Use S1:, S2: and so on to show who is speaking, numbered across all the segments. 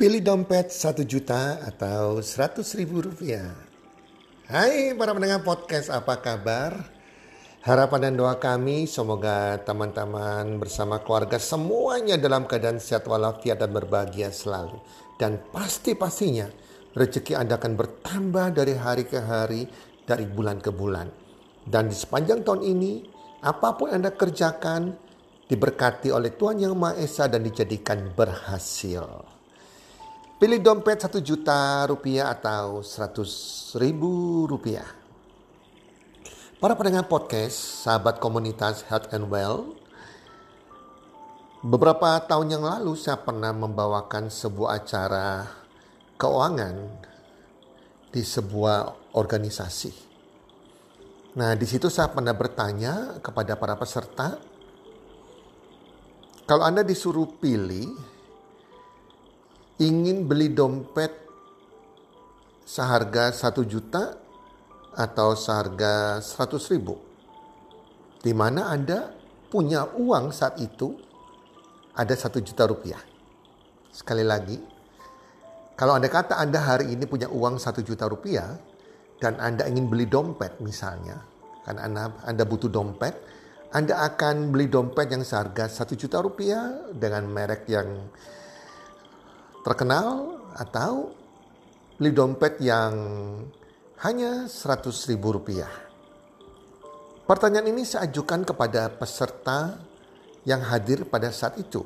S1: Pilih dompet 1 juta atau 100 ribu rupiah. Hai para pendengar podcast, apa kabar? Harapan dan doa kami semoga teman-teman bersama keluarga semuanya dalam keadaan sehat walafiat dan berbahagia selalu. Dan pasti-pastinya rezeki Anda akan bertambah dari hari ke hari, dari bulan ke bulan. Dan di sepanjang tahun ini, apa pun Anda kerjakan, diberkati oleh Tuhan Yang Maha Esa dan dijadikan berhasil. Pilih dompet 1 juta rupiah atau 100 ribu rupiah. Para pendengar podcast, sahabat komunitas Health and Well, beberapa tahun yang lalu saya pernah membawakan sebuah acara keuangan di sebuah organisasi. Nah, di situ saya pernah bertanya kepada para peserta, kalau Anda disuruh pilih ingin beli dompet seharga satu juta atau seharga seratus ribu. Di mana Anda punya uang saat itu ada satu juta rupiah. Sekali lagi, kalau Anda kata Anda hari ini punya uang satu juta rupiah dan Anda ingin beli dompet misalnya, karena Anda, Anda butuh dompet, Anda akan beli dompet yang seharga satu juta rupiah dengan merek yang terkenal atau beli dompet yang hanya 100 ribu rupiah. Pertanyaan ini saya ajukan kepada peserta yang hadir pada saat itu.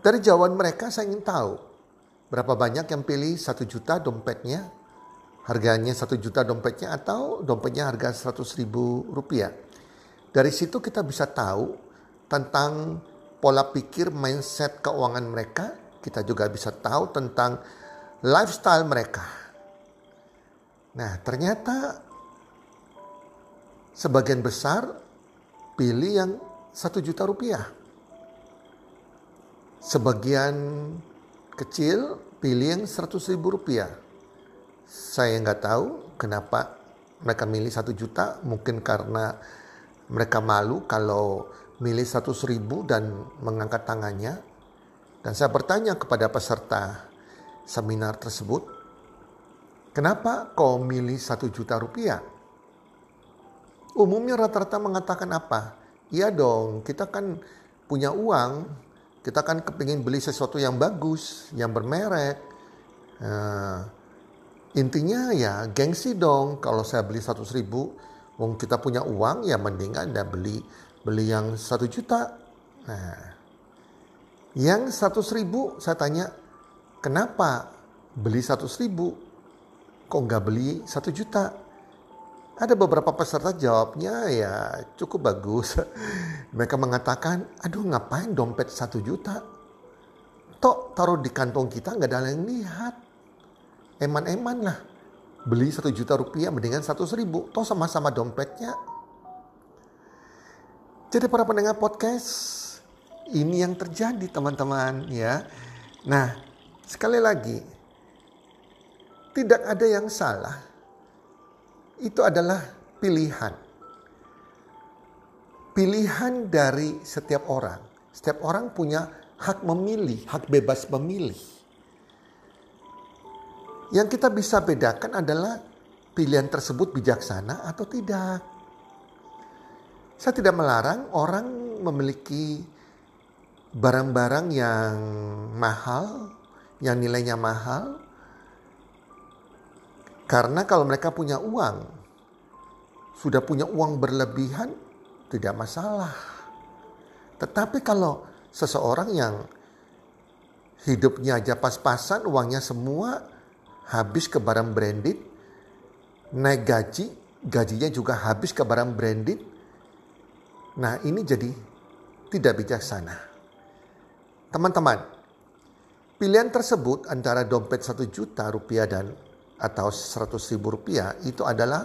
S1: Dari jawaban mereka saya ingin tahu berapa banyak yang pilih satu juta dompetnya, harganya satu juta dompetnya atau dompetnya harga 100 ribu rupiah. Dari situ kita bisa tahu tentang pola pikir mindset keuangan mereka kita juga bisa tahu tentang lifestyle mereka. Nah, ternyata sebagian besar pilih yang satu juta rupiah. Sebagian kecil pilih yang seratus ribu rupiah. Saya nggak tahu kenapa mereka milih satu juta. Mungkin karena mereka malu kalau milih seratus ribu dan mengangkat tangannya dan saya bertanya kepada peserta seminar tersebut, kenapa kau milih satu juta rupiah? Umumnya rata-rata mengatakan apa? Iya dong, kita kan punya uang, kita kan kepingin beli sesuatu yang bagus, yang bermerek. Nah, intinya ya gengsi dong kalau saya beli satu ribu, wong kita punya uang ya mending anda beli beli yang satu juta. Nah, yang 100 ribu saya tanya, kenapa beli 100 ribu? Kok nggak beli 1 juta? Ada beberapa peserta jawabnya ya cukup bagus. Mereka mengatakan, aduh ngapain dompet 1 juta? Tok taruh di kantong kita nggak ada yang lihat. Eman-eman lah. Beli 1 juta rupiah mendingan 100 ribu. Toh sama-sama dompetnya. Jadi para pendengar podcast, ini yang terjadi teman-teman ya. Nah, sekali lagi tidak ada yang salah. Itu adalah pilihan. Pilihan dari setiap orang. Setiap orang punya hak memilih, hak bebas memilih. Yang kita bisa bedakan adalah pilihan tersebut bijaksana atau tidak. Saya tidak melarang orang memiliki barang-barang yang mahal, yang nilainya mahal, karena kalau mereka punya uang, sudah punya uang berlebihan, tidak masalah. Tetapi kalau seseorang yang hidupnya aja pas-pasan, uangnya semua habis ke barang branded, naik gaji, gajinya juga habis ke barang branded. Nah ini jadi tidak bijaksana. Teman-teman, pilihan tersebut antara dompet 1 juta rupiah dan atau 100 ribu rupiah itu adalah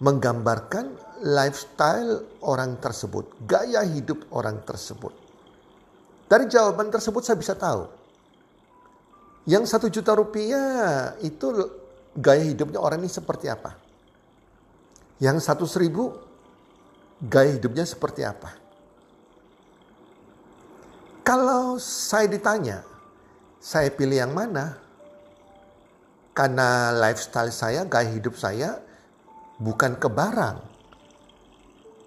S1: menggambarkan lifestyle orang tersebut, gaya hidup orang tersebut. Dari jawaban tersebut saya bisa tahu. Yang satu juta rupiah itu gaya hidupnya orang ini seperti apa. Yang satu seribu gaya hidupnya seperti apa. Kalau saya ditanya, saya pilih yang mana? Karena lifestyle saya, gaya hidup saya bukan ke barang.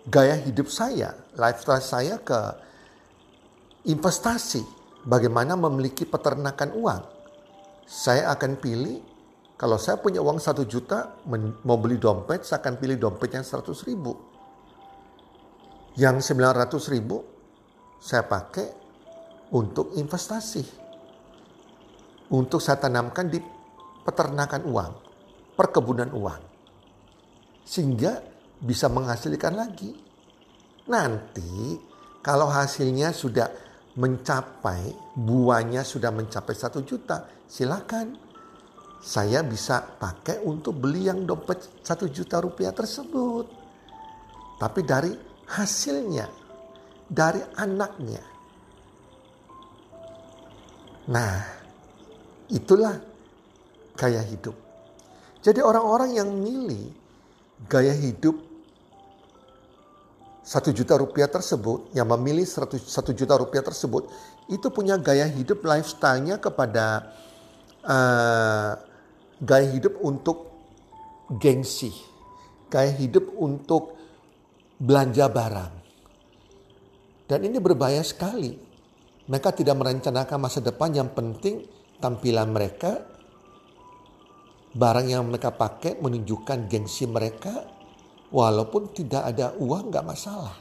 S1: Gaya hidup saya, lifestyle saya ke investasi. Bagaimana memiliki peternakan uang. Saya akan pilih kalau saya punya uang satu juta mau beli dompet, saya akan pilih dompet yang 100 ribu. Yang 900 ribu saya pakai untuk investasi. Untuk saya tanamkan di peternakan uang, perkebunan uang. Sehingga bisa menghasilkan lagi. Nanti kalau hasilnya sudah mencapai, buahnya sudah mencapai satu juta, silakan saya bisa pakai untuk beli yang dompet satu juta rupiah tersebut. Tapi dari hasilnya, dari anaknya. Nah, itulah gaya hidup. Jadi orang-orang yang milih gaya hidup satu juta rupiah tersebut, yang memilih satu juta rupiah tersebut, itu punya gaya hidup lifestyle-nya kepada uh, gaya hidup untuk gengsi, gaya hidup untuk belanja barang. Dan ini berbahaya sekali. Mereka tidak merencanakan masa depan yang penting tampilan mereka, barang yang mereka pakai menunjukkan gengsi mereka, walaupun tidak ada uang nggak masalah.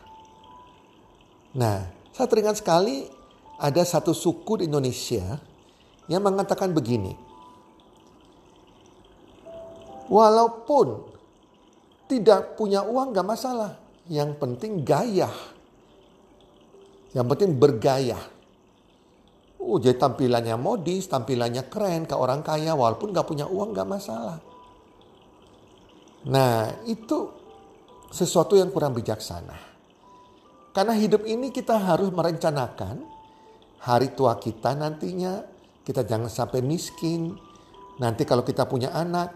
S1: Nah, saya teringat sekali ada satu suku di Indonesia yang mengatakan begini, Walaupun tidak punya uang gak masalah. Yang penting gaya. Yang penting bergaya. Oh, jadi tampilannya modis, tampilannya keren ke orang kaya walaupun gak punya uang gak masalah. Nah itu sesuatu yang kurang bijaksana. Karena hidup ini kita harus merencanakan hari tua kita nantinya. Kita jangan sampai miskin. Nanti kalau kita punya anak,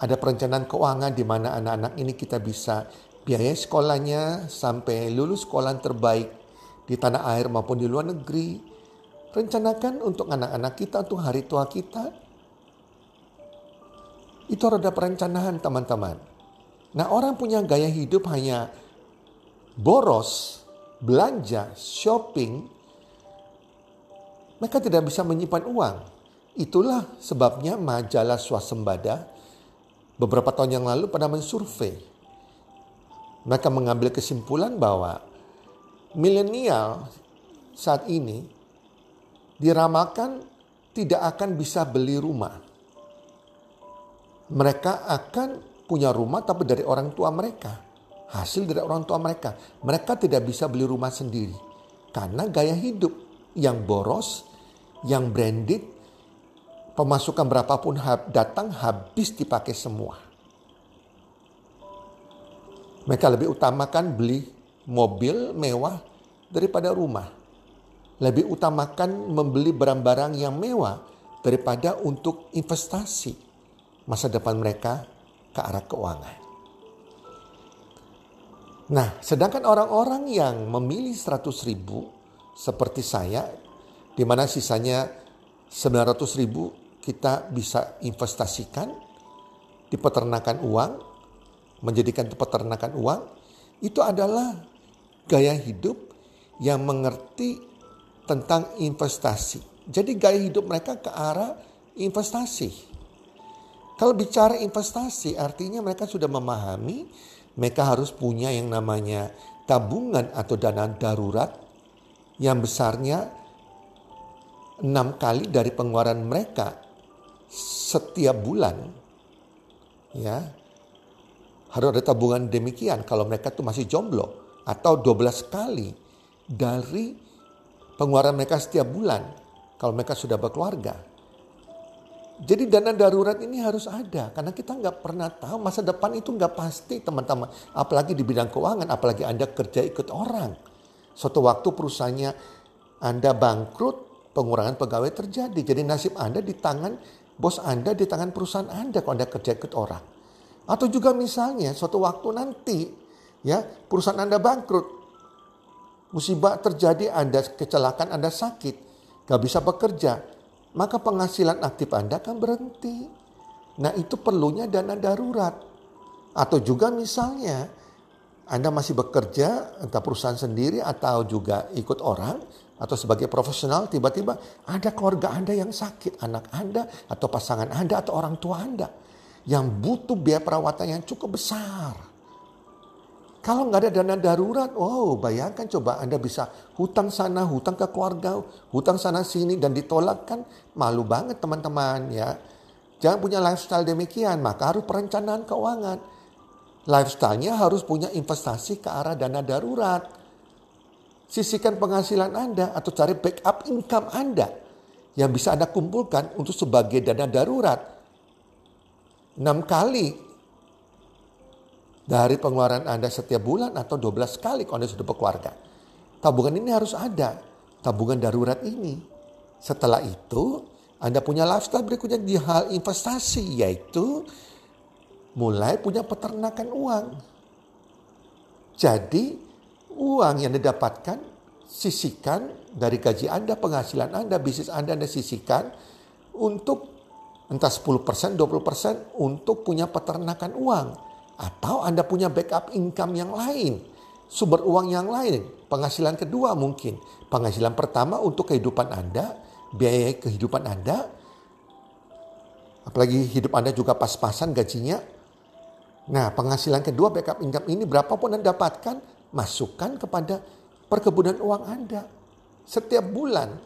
S1: ada perencanaan keuangan di mana anak-anak ini kita bisa biaya sekolahnya sampai lulus sekolah terbaik di tanah air maupun di luar negeri. Rencanakan untuk anak-anak kita, untuk hari tua kita. Itu ada perencanaan teman-teman. Nah orang punya gaya hidup hanya boros, belanja, shopping. Mereka tidak bisa menyimpan uang. Itulah sebabnya majalah swasembada beberapa tahun yang lalu pada mensurvei. Mereka mengambil kesimpulan bahwa milenial saat ini diramalkan tidak akan bisa beli rumah. Mereka akan punya rumah tapi dari orang tua mereka. Hasil dari orang tua mereka. Mereka tidak bisa beli rumah sendiri. Karena gaya hidup yang boros, yang branded, pemasukan berapapun datang habis dipakai semua. Mereka lebih utamakan beli mobil mewah daripada rumah. Lebih utamakan membeli barang-barang yang mewah daripada untuk investasi masa depan mereka ke arah keuangan. Nah, sedangkan orang-orang yang memilih 100 ribu seperti saya, di mana sisanya 900 ribu kita bisa investasikan di peternakan uang, menjadikan peternakan uang, itu adalah gaya hidup yang mengerti tentang investasi. Jadi gaya hidup mereka ke arah investasi. Kalau bicara investasi artinya mereka sudah memahami mereka harus punya yang namanya tabungan atau dana darurat yang besarnya enam kali dari pengeluaran mereka setiap bulan ya harus ada tabungan demikian kalau mereka tuh masih jomblo atau 12 kali dari pengeluaran mereka setiap bulan kalau mereka sudah berkeluarga. Jadi dana darurat ini harus ada karena kita nggak pernah tahu masa depan itu nggak pasti teman-teman. Apalagi di bidang keuangan, apalagi Anda kerja ikut orang. Suatu waktu perusahaannya Anda bangkrut, pengurangan pegawai terjadi. Jadi nasib Anda di tangan bos Anda di tangan perusahaan Anda kalau Anda kerja ikut orang. Atau juga misalnya suatu waktu nanti ya perusahaan Anda bangkrut. Musibah terjadi Anda kecelakaan Anda sakit. Gak bisa bekerja. maka penghasilan aktif Anda akan berhenti. Nah itu perlunya dana darurat. Atau juga misalnya Anda masih bekerja entah perusahaan sendiri atau juga ikut orang atau sebagai profesional tiba-tiba ada keluarga Anda yang sakit, anak Anda atau pasangan Anda atau orang tua Anda yang butuh biaya perawatan yang cukup besar. Kalau nggak ada dana darurat, wow bayangkan coba Anda bisa hutang sana, hutang ke keluarga, hutang sana sini dan ditolak kan malu banget teman-teman ya. Jangan punya lifestyle demikian, maka harus perencanaan keuangan. Lifestyle-nya harus punya investasi ke arah dana darurat. Sisihkan penghasilan Anda atau cari backup income Anda yang bisa Anda kumpulkan untuk sebagai dana darurat. 6 kali dari pengeluaran Anda setiap bulan atau 12 kali kalau Anda sudah berkeluarga. Tabungan ini harus ada, tabungan darurat ini. Setelah itu, Anda punya lifestyle berikutnya di hal investasi, yaitu mulai punya peternakan uang. Jadi, uang yang didapatkan, sisihkan dari gaji Anda, penghasilan Anda, bisnis Anda, Anda sisihkan untuk entah 10%, 20% untuk punya peternakan uang atau Anda punya backup income yang lain, sumber uang yang lain, penghasilan kedua mungkin. Penghasilan pertama untuk kehidupan Anda, biaya kehidupan Anda, apalagi hidup Anda juga pas-pasan gajinya. Nah penghasilan kedua backup income ini berapapun Anda dapatkan, masukkan kepada perkebunan uang Anda. Setiap bulan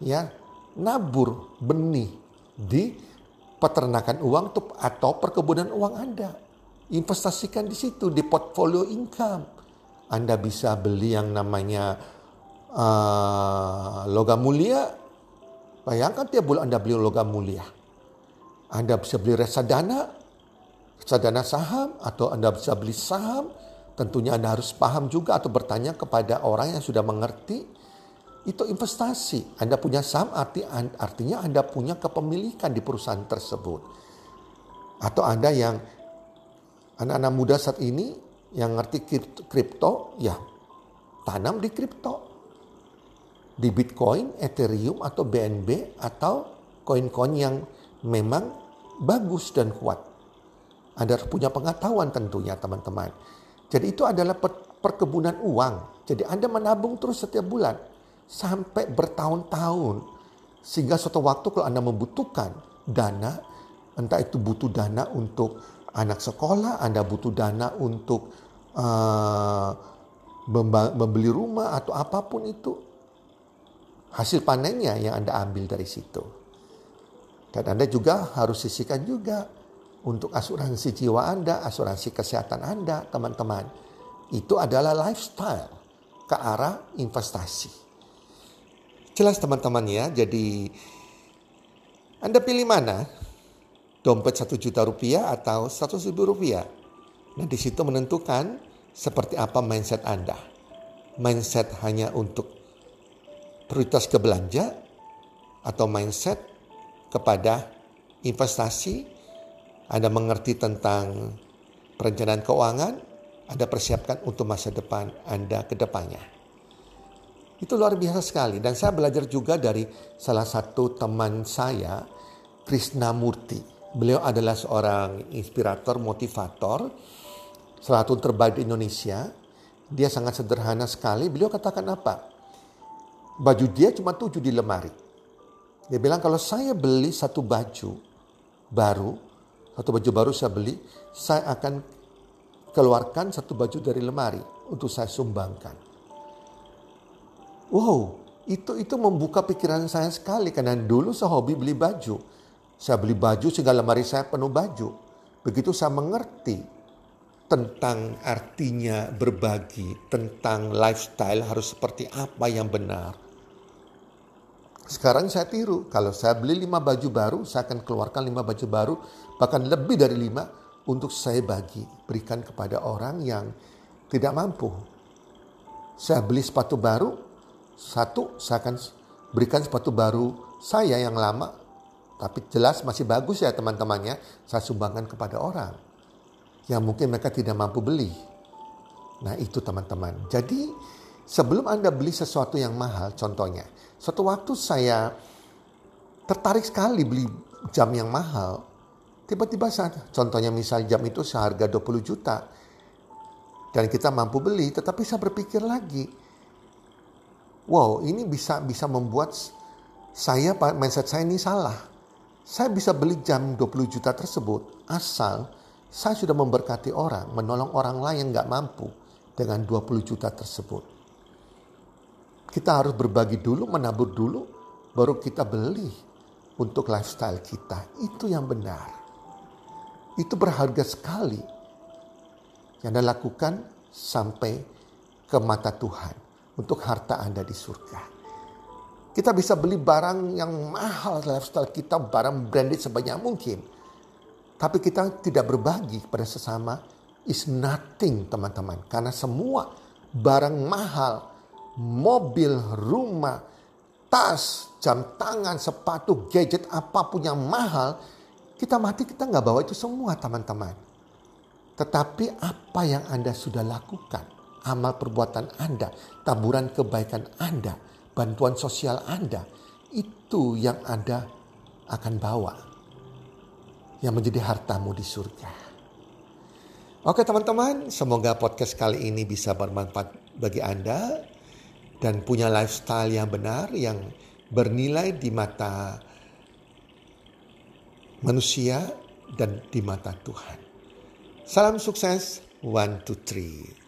S1: ya nabur benih di peternakan uang atau perkebunan uang Anda investasikan di situ di portfolio income. Anda bisa beli yang namanya uh, logam mulia. Bayangkan tiap bulan Anda beli logam mulia. Anda bisa beli reksadana, reksadana saham atau Anda bisa beli saham. Tentunya Anda harus paham juga atau bertanya kepada orang yang sudah mengerti. Itu investasi. Anda punya saham arti, artinya Anda punya kepemilikan di perusahaan tersebut. Atau Anda yang anak-anak muda saat ini yang ngerti kripto, ya tanam di kripto. Di Bitcoin, Ethereum, atau BNB, atau koin-koin yang memang bagus dan kuat. Anda harus punya pengetahuan tentunya teman-teman. Jadi itu adalah perkebunan uang. Jadi Anda menabung terus setiap bulan sampai bertahun-tahun. Sehingga suatu waktu kalau Anda membutuhkan dana, entah itu butuh dana untuk anak sekolah, Anda butuh dana untuk uh, membeli rumah atau apa pun itu. Hasil panennya yang Anda ambil dari situ. Dan Anda juga harus sisihkan juga untuk asuransi jiwa Anda, asuransi kesehatan Anda, teman-teman. Itu adalah lifestyle ke arah investasi. Jelas teman-teman ya, jadi Anda pilih mana? Dompet satu juta rupiah atau satu ribu rupiah. Nah di situ menentukan seperti apa mindset Anda. Mindset hanya untuk prioritas ke belanja atau mindset kepada investasi. Anda mengerti tentang perencanaan keuangan, Anda persiapkan untuk masa depan Anda ke depannya. Itu luar biasa sekali dan saya belajar juga dari salah satu teman saya, Krishna Murti. Beliau adalah seorang inspirator, motivator, satu terbaik di Indonesia. Dia sangat sederhana sekali. Beliau katakan apa? Baju dia cuma tujuh di lemari. Dia bilang kalau saya beli satu baju baru, satu baju baru saya beli, saya akan keluarkan satu baju dari lemari untuk saya sumbangkan. Wow, itu itu membuka pikiran saya sekali karena dulu saya hobi beli baju. Saya beli baju sehingga lemari saya penuh baju. Begitu saya mengerti tentang artinya berbagi, tentang lifestyle harus seperti apa yang benar. Sekarang saya tiru, kalau saya beli lima baju baru, saya akan keluarkan lima baju baru, bahkan lebih dari lima untuk saya bagi, berikan kepada orang yang tidak mampu. Saya beli sepatu baru, satu saya akan berikan sepatu baru saya yang lama tapi jelas masih bagus ya teman-temannya saya sumbangkan kepada orang yang mungkin mereka tidak mampu beli. Nah itu teman-teman. Jadi sebelum Anda beli sesuatu yang mahal contohnya. Suatu waktu saya tertarik sekali beli jam yang mahal. Tiba-tiba saat contohnya misal jam itu seharga 20 juta dan kita mampu beli, tetapi saya berpikir lagi, wow ini bisa bisa membuat saya mindset saya ini salah. Saya bisa beli jam 20 juta tersebut asal saya sudah memberkati orang, menolong orang lain yang nggak mampu dengan 20 juta tersebut. Kita harus berbagi dulu, menabur dulu, baru kita beli untuk lifestyle kita. Itu yang benar. Itu berharga sekali. Yang Anda lakukan sampai ke mata Tuhan untuk harta Anda di surga. Kita bisa beli barang yang mahal lifestyle kita, barang branded sebanyak mungkin. Tapi kita tidak berbagi kepada sesama is nothing teman-teman. Karena semua barang mahal, mobil, rumah, tas, jam tangan, sepatu, gadget, apa pun yang mahal, kita mati kita nggak bawa itu semua teman-teman. Tetapi apa yang Anda sudah lakukan, amal perbuatan Anda, taburan kebaikan Anda, bantuan sosial Anda, itu yang Anda akan bawa. Yang menjadi hartamu di surga. Oke teman-teman, semoga podcast kali ini bisa bermanfaat bagi Anda dan punya lifestyle yang benar yang bernilai di mata manusia dan di mata Tuhan. Salam sukses, one, two, three.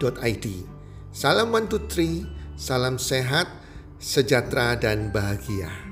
S1: www.salam123.id. Salam One Two Three, salam sehat, sejahtera dan bahagia.